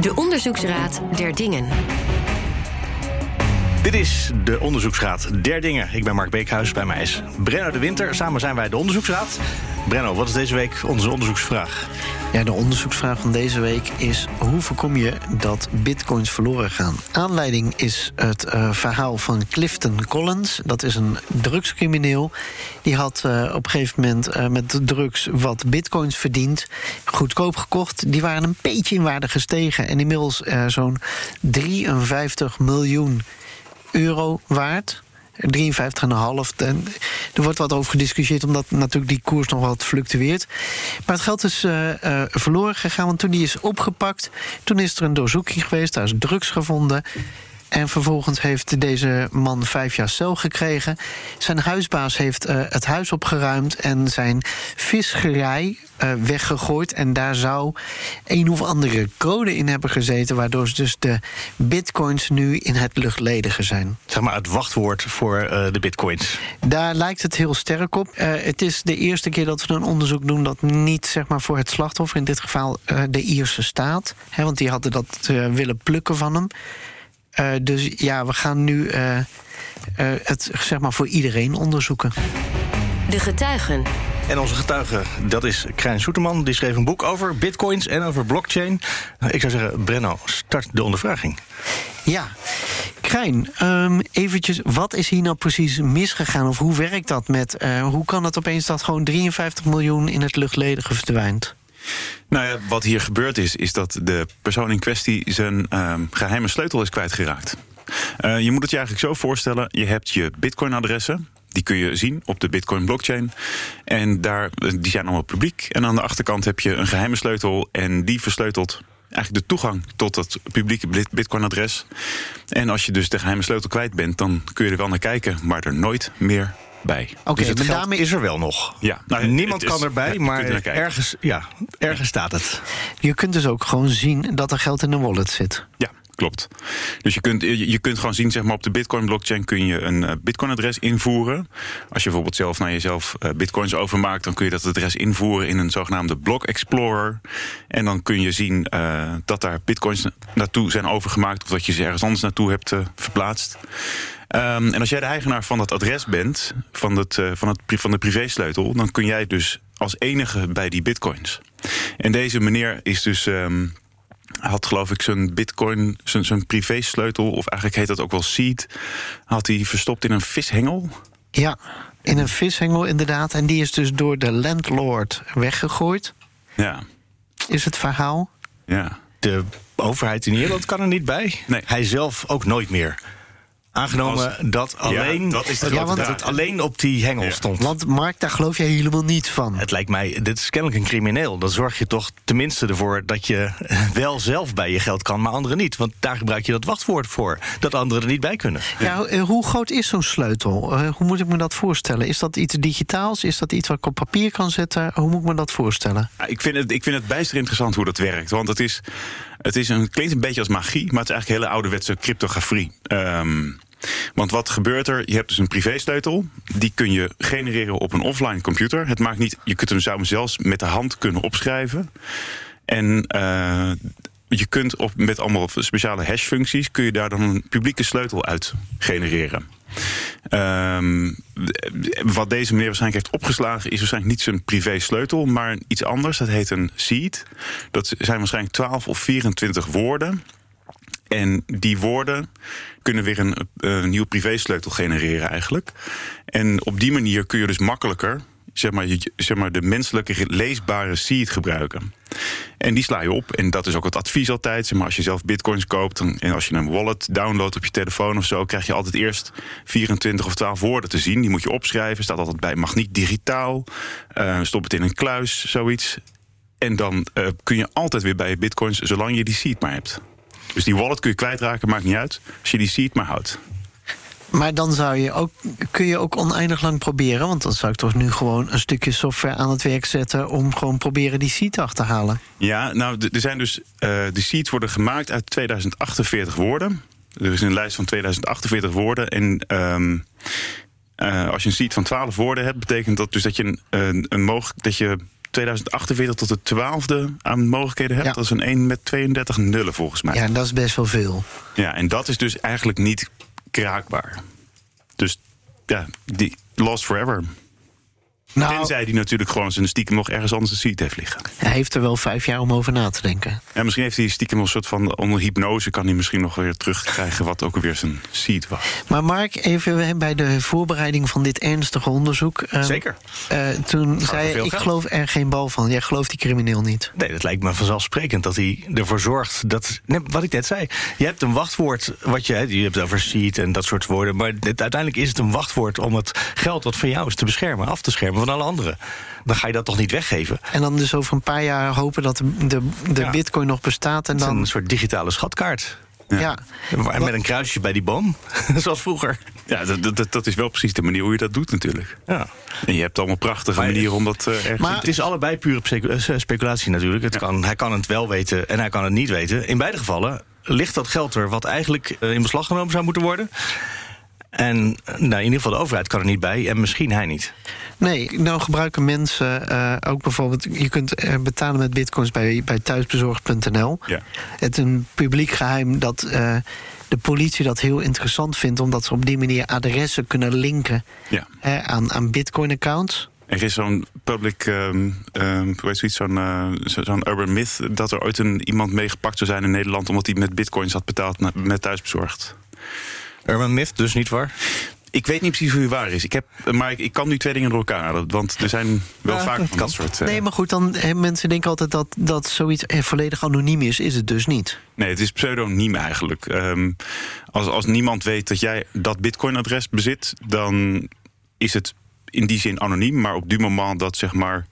De Onderzoeksraad der Dingen. Dit is de Onderzoeksraad der Dingen. Ik ben Mark Beekhuis, bij mij is Brenno de Winter. Samen zijn wij de Onderzoeksraad. Brenno, wat is deze week onze onderzoeksvraag? Ja, de onderzoeksvraag van deze week is: hoe voorkom je dat bitcoins verloren gaan? Aanleiding is het uh, verhaal van Clifton Collins. Dat is een drugscrimineel. Die had uh, op een gegeven moment uh, met drugs wat bitcoins verdiend. Goedkoop gekocht. Die waren een beetje in waarde gestegen. En inmiddels zo'n 53 miljoen euro waard. 53,5. En er wordt wat over gediscussieerd, omdat natuurlijk die koers nog wat fluctueert. Maar het geld is uh, uh, verloren gegaan, want toen die is opgepakt, toen is er een doorzoeking geweest, daar is drugs gevonden. En vervolgens heeft deze man vijf jaar cel gekregen. Zijn huisbaas heeft uh, het huis opgeruimd en zijn visgerij uh, weggegooid. En daar zou een of andere code in hebben gezeten... waardoor dus de bitcoins nu in het luchtledige zijn. Zeg maar het wachtwoord voor uh, de bitcoins. Daar lijkt het heel sterk op. het is de eerste keer dat we een onderzoek doen... dat niet zeg maar, voor het slachtoffer, in dit geval de Ierse staat... Hè, want die hadden dat willen plukken van hem... Uh, dus ja, we gaan nu uh, uh, het zeg maar voor iedereen onderzoeken. De getuigen. En onze getuige, dat is Krijn Soeterman. Die schreef een boek over bitcoins en over blockchain. Ik zou zeggen, Brenno, start de ondervraging. Ja, Krijn, um, eventjes, wat is hier nou precies misgegaan? Of hoe werkt dat met, hoe kan het opeens dat gewoon 53 miljoen in het luchtledige verdwijnt? Nou ja, wat hier gebeurd is, is dat de persoon in kwestie zijn uh, geheime sleutel is kwijtgeraakt. Uh, je moet het je eigenlijk zo voorstellen: je hebt je Bitcoin-adressen. Die kun je zien op de Bitcoin blockchain. En daar, die zijn allemaal publiek. En aan de achterkant heb je een geheime sleutel. En die versleutelt eigenlijk de toegang tot dat publieke Bitcoin-adres. En als je dus de geheime sleutel kwijt bent, dan kun je er wel naar kijken, maar er nooit meer bij. Oké, okay, dus het geld daarmee is er wel nog. Ja, nou, niemand kan erbij, ja, maar er ergens, ja, ergens staat het. Je kunt dus ook gewoon zien dat er geld in een wallet zit. Ja, klopt. Dus je kunt, je kunt gewoon zien, zeg maar, op de Bitcoin-blockchain kun je een uh, Bitcoin-adres invoeren. Als je bijvoorbeeld zelf naar jezelf uh, Bitcoins overmaakt, dan kun je dat adres invoeren in een zogenaamde Block Explorer. En dan kun je zien uh, dat daar Bitcoins naartoe zijn overgemaakt, of dat je ze ergens anders naartoe hebt verplaatst. Um, en als jij de eigenaar van dat adres bent, van, het, uh, van, het, van de privésleutel, dan kun jij dus als enige bij die bitcoins. En deze meneer is dus. Um, had geloof ik zijn bitcoin, zijn, zijn privésleutel, of eigenlijk heet dat ook wel seed, had hij verstopt in een vishengel. Ja, in een vishengel inderdaad. En die is dus door de landlord weggegooid. Ja. Is het verhaal? Ja. De overheid in Nederland kan er niet bij. Nee. Hij zelf ook nooit meer. Aangenomen Als, dat, alleen, ja, dat, is ja, want het alleen op die hengel ja. stond. Want Mark, daar geloof jij helemaal niet van. Het lijkt mij, dit is kennelijk een crimineel. Dan zorg je toch tenminste ervoor dat je wel zelf bij je geld kan, maar anderen niet. Want daar gebruik je dat wachtwoord voor. Dat anderen er niet bij kunnen. Ja, hoe groot is zo'n sleutel? Hoe moet ik me dat voorstellen? Is dat iets digitaals? Is dat iets wat ik op papier kan zetten? Hoe moet ik me dat voorstellen? ik, vind het, ik vind het bijster interessant hoe dat werkt. Want het is, het is een, klinkt een beetje als magie, maar het is eigenlijk hele ouderwetse cryptografie. Um, want wat gebeurt er? Je hebt dus een privésleutel. Die kun je genereren op een offline computer. Het maakt niet, je kunt hem, zou hem zelfs met de hand kunnen opschrijven. En uh, je kunt op, met allemaal speciale hashfuncties... kun je daar dan een publieke sleutel uit genereren. Um, wat deze meneer waarschijnlijk heeft opgeslagen is waarschijnlijk niet zijn privé sleutel, maar iets anders. Dat heet een seed. Dat zijn waarschijnlijk 12 of 24 woorden. En die woorden kunnen weer een, een nieuwe privésleutel genereren eigenlijk. En op die manier kun je dus makkelijker zeg maar, zeg maar, de menselijke leesbare seed gebruiken. En die sla je op. En dat is ook het advies altijd. Zeg maar, als je zelf bitcoins koopt en als je een wallet downloadt op je telefoon of zo, krijg je altijd eerst 24 of 12 woorden te zien. Die moet je opschrijven. Staat altijd bij mag niet digitaal. Uh, stop het in een kluis, zoiets. En dan uh, kun je altijd weer bij je bitcoins, zolang je die seed maar hebt. Dus die wallet kun je kwijtraken, maakt niet uit. Als je die seed maar houdt. Maar dan zou je ook, kun je ook oneindig lang proberen. Want dan zou ik toch nu gewoon een stukje software aan het werk zetten. om gewoon proberen die seed af te halen. Ja, nou, er zijn dus. Uh, de seeds worden gemaakt uit 2048 woorden. Er is een lijst van 2048 woorden. En. Um, uh, als je een seed van 12 woorden hebt, betekent dat dus dat je een, een, een mogelijk dat je 2048 tot de 12e aan mogelijkheden hebt. Ja. Dat is een 1 met 32 nullen volgens mij. Ja, en dat is best wel veel. Ja, en dat is dus eigenlijk niet kraakbaar. Dus ja, die lost forever. Nou, Tenzij die natuurlijk gewoon zijn stiekem nog ergens anders een seat heeft liggen. hij heeft er wel vijf jaar om over na te denken. En misschien heeft hij stiekem nog een soort van onder hypnose... kan hij misschien nog weer terugkrijgen wat ook alweer zijn seat was. Maar Mark, even bij de voorbereiding van dit ernstige onderzoek. eh, Zeker. eh, toen zei je, veel ik geld. geloof er geen bal van. Jij gelooft die crimineel niet. Nee, dat lijkt me vanzelfsprekend dat hij ervoor zorgt dat. Nee, wat ik net zei. Je hebt een wachtwoord. Wat je, je hebt over seed en dat soort woorden. Maar het, uiteindelijk is het een wachtwoord om het geld wat van jou is te beschermen. Af te schermen van alle anderen. Dan ga je dat toch niet weggeven? En dan dus over een paar jaar hopen dat de, de, de Ja. bitcoin nog bestaat. En dan, een soort digitale schatkaart. ja. En met een kruisje bij die boom. Zoals vroeger. Ja, dat, dat, dat is wel precies de manier hoe je dat doet natuurlijk. Ja. En je hebt allemaal prachtige Maar- manieren om dat eh, ergens... Maar- Het is allebei pure eh, speculatie natuurlijk. Het kan, hij kan het wel weten en hij kan het niet weten. In beide gevallen ligt dat geld er wat eigenlijk eh, in beslag genomen zou moeten worden. En nou, in ieder geval de overheid kan er niet bij en misschien hij niet. Nee, nou gebruiken mensen eh, ook bijvoorbeeld... je kunt eh, betalen met bitcoins bij, bij thuisbezorgd.nl. Ja. Het is een publiek geheim dat eh, de politie dat heel interessant vindt... omdat ze op die manier adressen kunnen linken ja. hè, aan, aan bitcoin-accounts. Er is zo'n public, um, um, hoe heet zoiets, zo'n zo- zo'n urban myth... dat er ooit een, iemand meegepakt zou zijn in Nederland... omdat hij met bitcoins had betaald na- met thuisbezorgd. Urban myth, dus niet waar? Ik weet niet precies hoe het waar is. Ik heb, maar ik, ik kan nu twee dingen door elkaar halen. Want er zijn wel Ja, vaak dat van dat soort... eh, Nee, maar goed, dan mensen denken altijd dat, dat zoiets eh, volledig anoniem is. Is het dus niet. Nee, het is pseudoniem eigenlijk. Ehm, als, als niemand weet dat jij dat Bitcoin-adres bezit, dan is het in die zin anoniem. Maar op die moment dat zeg maar,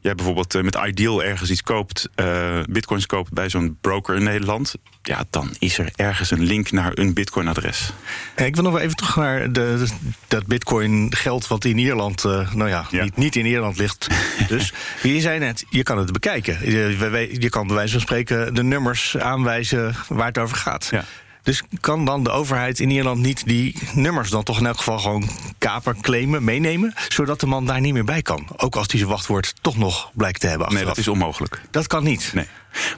jij bijvoorbeeld eh, met Ideal ergens iets koopt, eh, bitcoins koopt bij zo'n broker in Nederland, ja, dan is er ergens een link naar een Bitcoin-adres. Eh, Ik wil nog even terug naar de, dat bitcoin geld wat in Ierland, nou ja, Ja. Niet, niet in Ierland ligt. Dus je zei net, je kan het bekijken. Je kan bij wijze van spreken de nummers aanwijzen waar het over gaat. Ja. Dus kan dan de overheid in Ierland niet die nummers dan toch in elk geval gewoon kaper, claimen, meenemen, zodat de man daar niet meer bij kan? Ook als hij zijn wachtwoord toch nog blijkt te hebben Nee, achteraf. dat is onmogelijk. Dat kan niet. Nee.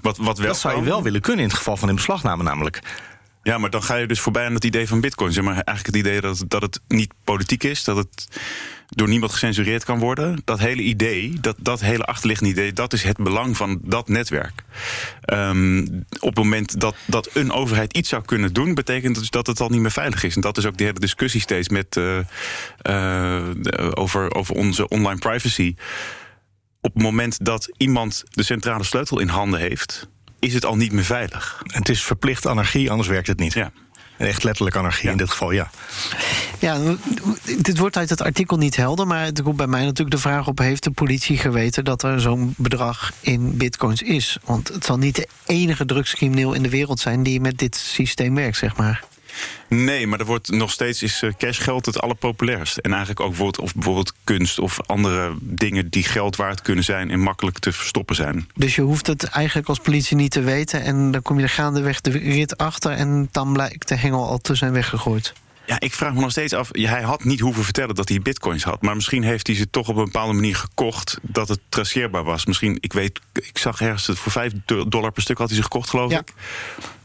Wat, wat wel Dat zou je wel willen kunnen in het geval van in beslagname namelijk. Ja, maar dan ga je dus voorbij aan het idee van bitcoin. Zeg maar eigenlijk het idee dat, dat het niet politiek is, dat het door niemand gecensureerd kan worden. Dat hele idee, dat, dat hele achterliggende idee, dat is het belang van dat netwerk. Ehm, op het moment dat, dat een overheid iets zou kunnen doen, betekent dus dat het al niet meer veilig is. En dat is ook de hele discussie steeds met, eh, eh, over, over onze online privacy. Op het moment dat iemand de centrale sleutel in handen heeft, is het al niet meer veilig. Het is verplicht anarchie, anders werkt het niet. Ja. Echt letterlijk anarchie Ja. in dit geval, ja. Ja, dit wordt uit het artikel niet helder, maar het roept bij mij natuurlijk de vraag op: heeft de politie geweten dat er zo'n bedrag in bitcoins is? Want het zal niet de enige drugscrimineel in de wereld zijn die met dit systeem werkt, zeg maar. Nee, maar er wordt nog steeds is eh, cashgeld het allerpopulairst. En eigenlijk ook bijvoorbeeld, of bijvoorbeeld kunst of andere dingen die geld waard kunnen zijn en makkelijk te verstoppen zijn. Dus je hoeft het eigenlijk als politie niet te weten. En dan kom je er gaandeweg de rit achter. En dan blijkt de hengel al te zijn weggegooid. Ja, ik vraag me nog steeds af. Hij had niet hoeven vertellen dat hij bitcoins had. Maar misschien heeft hij ze toch op een bepaalde manier gekocht. dat het traceerbaar was. Misschien, ik weet, ik zag ergens voor 5 dollar per stuk had hij ze gekocht, geloof Ja. ik.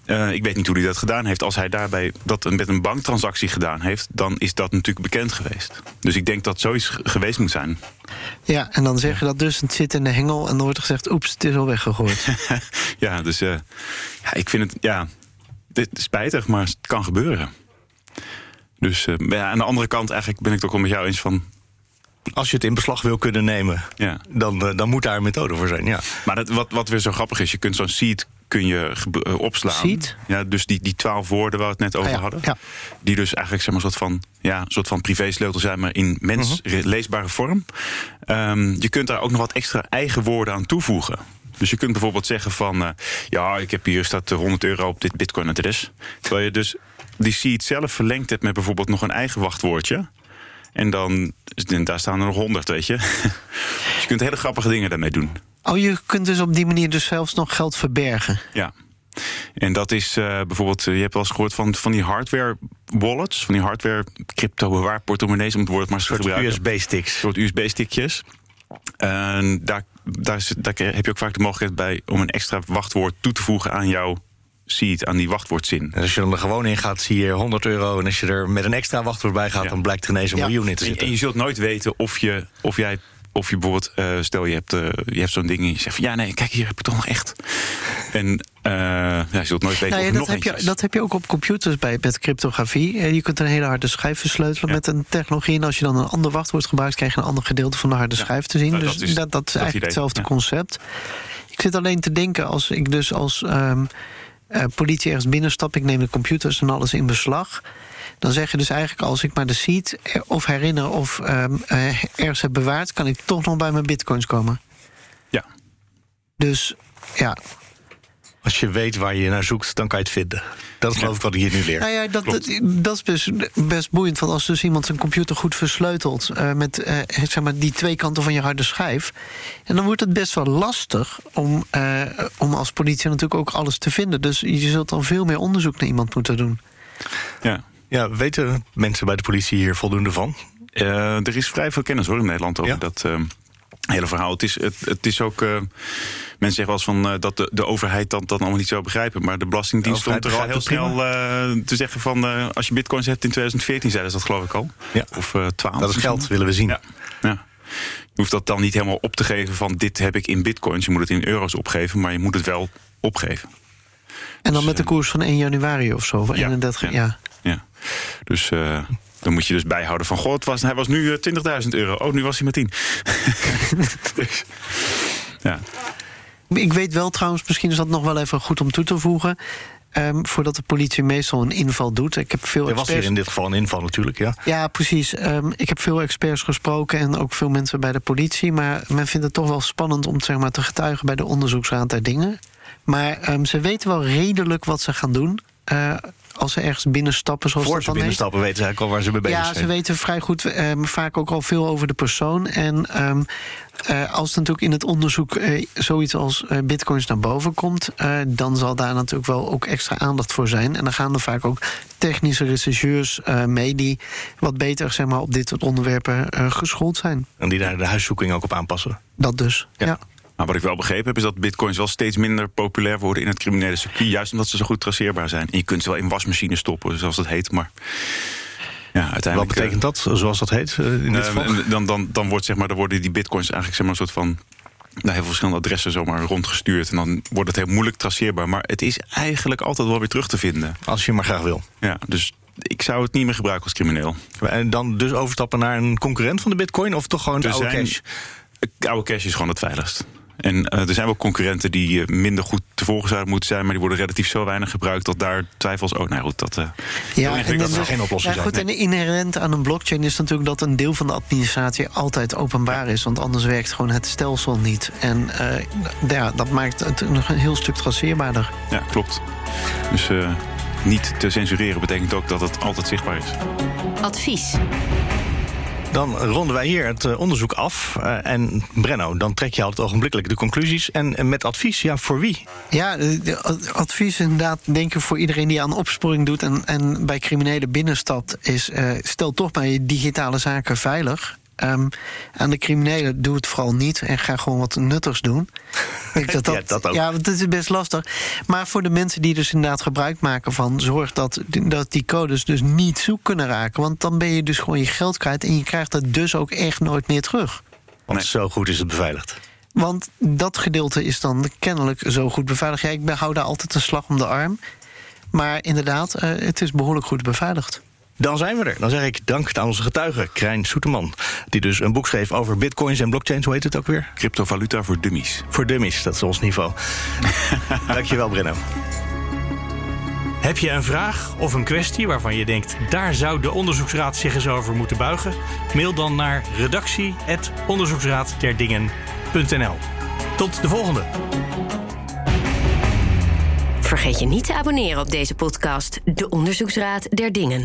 Eh, ik weet niet hoe hij dat gedaan heeft. Als hij daarbij dat met een banktransactie gedaan heeft, dan is dat natuurlijk bekend geweest. Dus ik denk dat zoiets geweest moet zijn. Ja, en dan zeg je dat dus, het zit in de hengel. En dan wordt er gezegd, oeps, het is al weggegooid. ja, dus eh, ja, ik vind het, ja, dit is spijtig, maar het kan gebeuren. Dus eh, ja, aan de andere kant, eigenlijk ben ik het ook wel met jou eens van. Als je het in beslag wil kunnen nemen, Ja. dan, dan moet daar een methode voor zijn. Ja. Maar dat, wat, wat weer zo grappig is, je kunt zo'n seed kun je eh, opslaan. Seed? Ja, dus die, die twaalf woorden waar we het net over Ah ja, hadden. ja. Die dus eigenlijk zeg maar, een soort van, ja, soort van privésleutel zijn, maar in mensleesbare vorm. Ehm, je kunt daar ook nog wat extra eigen woorden aan toevoegen. Dus je kunt bijvoorbeeld zeggen van... eh, ja, ik heb hier staat eh, 100 euro op dit bitcoin-adres. Terwijl je dus die seed zelf verlengd hebt met bijvoorbeeld nog een eigen wachtwoordje. En dan, en daar staan er nog 100, weet je. dus je kunt hele grappige dingen daarmee doen. Oh, je kunt dus op die manier dus zelfs nog geld verbergen. Ja. En dat is eh, bijvoorbeeld, eh, je hebt wel eens gehoord van, van die hardware wallets, van die hardware crypto bewaarportemonnees, om het woord maar eens te gebruiken. USB-sticks. Soort USB-stickjes. En daar daar, is- daar heb je ook vaak de mogelijkheid bij om een extra wachtwoord toe te voegen aan jouw seed, aan die wachtwoordzin. En als je er gewoon in gaat, zie je 100 euro. En als je er met een extra wachtwoord bij gaat, Ja. dan blijkt er ineens een Ja. miljoen in te En, zitten. en je zult nooit weten of je, of jij, of je bijvoorbeeld, eh, stel je hebt, eh, je hebt zo'n ding en je zegt van ja, nee, kijk hier heb je toch nog echt. En eh, ja, je zult nooit weten Nou ja, of dat, nog heb je, dat heb je ook op computers bij met cryptografie. Je kunt een hele harde schijf versleutelen Ja. met een technologie. En als je dan een ander wachtwoord gebruikt, krijg je een ander gedeelte van de harde Ja. schijf te zien. Nou, dus dat is- dat, dat is dat eigenlijk idee, hetzelfde concept. Ik zit alleen te denken, als ik dus als ehm, eh, politie ergens binnenstap, ik neem de computers en alles in beslag. Dan zeg je dus eigenlijk, als ik maar de seed of herinner of ehm, eh, ergens heb bewaard, kan ik toch nog bij mijn bitcoins komen. Ja. Dus ja, Als je weet waar je naar zoekt, dan kan je het vinden. Dat is geloof ik wat ik hier nu leer. Nou ja, dat, dat, dat is best, best boeiend. Want als dus iemand zijn computer goed versleutelt... eh, met eh, zeg maar die twee kanten van je harde schijf... en dan wordt het best wel lastig om, eh, om als politie natuurlijk ook alles te vinden. Dus je zult dan veel meer onderzoek naar iemand moeten doen. Ja. Ja, weten mensen bij de politie hier voldoende van? Eh, er is vrij veel kennis hoor in Nederland over Ja? dat eh, hele verhaal. Het is, het, het is ook. eh, mensen zeggen wel eens van eh, dat de, de overheid dat, dat allemaal niet zou begrijpen. Maar de Belastingdienst De stond er al heel snel eh, te zeggen van eh, als je bitcoins hebt in 2014 zeiden ze dat geloof ik al. Ja. Of eh 12. Dat is geld, willen we zien. Ja. ja. Je hoeft dat dan niet helemaal op te geven van dit heb ik in bitcoins. Je moet het in euro's opgeven, maar je moet het wel opgeven. En dan Dus, met de koers van 1 januari of zo. Of Ja, 31, ja. Ja. Dus eh, dan moet je dus bijhouden van... God, het was, hij was nu eh, 20.000 euro. Oh, nu was hij maar 10. dus, ja. Ik weet wel trouwens, misschien is dat nog wel even goed om toe te voegen... ehm, voordat de politie meestal een inval doet. Ik heb veel Er was hier experts in dit geval een inval natuurlijk, ja. Ja, precies. Ehm, ik heb veel experts gesproken en ook veel mensen bij de politie. Maar men vindt het toch wel spannend om zeg maar, te getuigen bij de onderzoeksraad der dingen. Maar ehm, ze weten wel redelijk wat ze gaan doen. eh, als ze ergens binnenstappen, zoals Voor dat ze dan heet. binnenstappen weten ze eigenlijk al waar ze mee bezig Ja, zijn. ze weten vrij goed, ehm, vaak ook al veel over de persoon. En ehm, eh, als er natuurlijk in het onderzoek eh, zoiets als eh, bitcoins naar boven komt, dan zal daar natuurlijk wel ook extra aandacht voor zijn. En dan gaan er vaak ook technische rechercheurs mee die wat beter zeg maar, op dit soort onderwerpen geschoold zijn. En die daar de huiszoeking ook op aanpassen. Dat dus. Ja. ja. Maar wat ik wel begrepen heb, is dat bitcoins wel steeds minder populair worden in het criminele circuit. Juist omdat ze zo goed traceerbaar zijn. En je kunt ze wel in wasmachines stoppen, zoals dat heet. Maar ja, Wat uiteindelijk. betekent dat, zoals dat heet eh, in dit eh, geval? eh, dan, dan, dan, wordt, zeg maar, dan worden die bitcoins eigenlijk zeg maar, een soort van. naar heel veel verschillende adressen zomaar rondgestuurd. En dan wordt het heel moeilijk traceerbaar. Maar het is eigenlijk altijd wel weer terug te vinden. Als je maar graag wil. Ja, dus ik zou het niet meer gebruiken als crimineel. En dan dus overstappen naar een concurrent van de bitcoin... of toch gewoon de oude zijn- cash? Oude cash is gewoon het veiligst. En eh, er zijn wel concurrenten die eh, minder goed te volgen zouden moeten zijn, maar die worden relatief zo weinig gebruikt dat daar twijfels. Oh, nou goed, dat. eh, Ja, en dat zou geen oplossing ja, zijn, goed, En inherent aan een blockchain is natuurlijk dat een deel van de administratie altijd openbaar is. Want anders werkt gewoon het stelsel niet. En eh, ja, dat maakt het nog een heel stuk traceerbaarder. ja, klopt. Dus eh, niet te censureren betekent ook dat het altijd zichtbaar is. Advies. Dan ronden wij hier het eh, onderzoek af. Eh, en Brenno, dan trek je altijd ogenblikkelijk de conclusies. En, en met advies, ja, voor wie? Ja, advies inderdaad, denk ik, voor iedereen die aan opsporing doet en, en bij criminelen binnenstapt, is eh, stel toch maar je digitale zaken veilig. Ehm, aan de criminelen doe het vooral niet en ga gewoon wat nuttigs doen. Ik denk dat Ja, dat ook. Ja, want het is best lastig. Maar voor de mensen die dus inderdaad gebruik maken van, zorg dat, dat die codes dus niet zoek kunnen raken. Want dan ben je dus gewoon je geld kwijt en je krijgt het dus ook echt nooit meer terug. Want Nee. zo goed is het beveiligd. Want dat gedeelte is dan kennelijk zo goed beveiligd. Ja, ik hou daar altijd een slag om de arm. Maar inderdaad, eh, het is behoorlijk goed beveiligd. Dan zijn we er. Dan zeg ik dank aan onze getuige, Krijn Soeterman. Die dus een boek schreef over bitcoins en blockchains. Hoe heet het ook weer? Cryptovaluta voor dummies. Voor dummies, dat is ons niveau. Dankjewel, Brenno. Heb je een vraag of een kwestie waarvan je denkt... daar zou de onderzoeksraad zich eens over moeten buigen? Mail dan naar redactie.onderzoeksraadderdingen.nl Tot de volgende. Vergeet je niet te abonneren op deze podcast, De Onderzoeksraad der Dingen.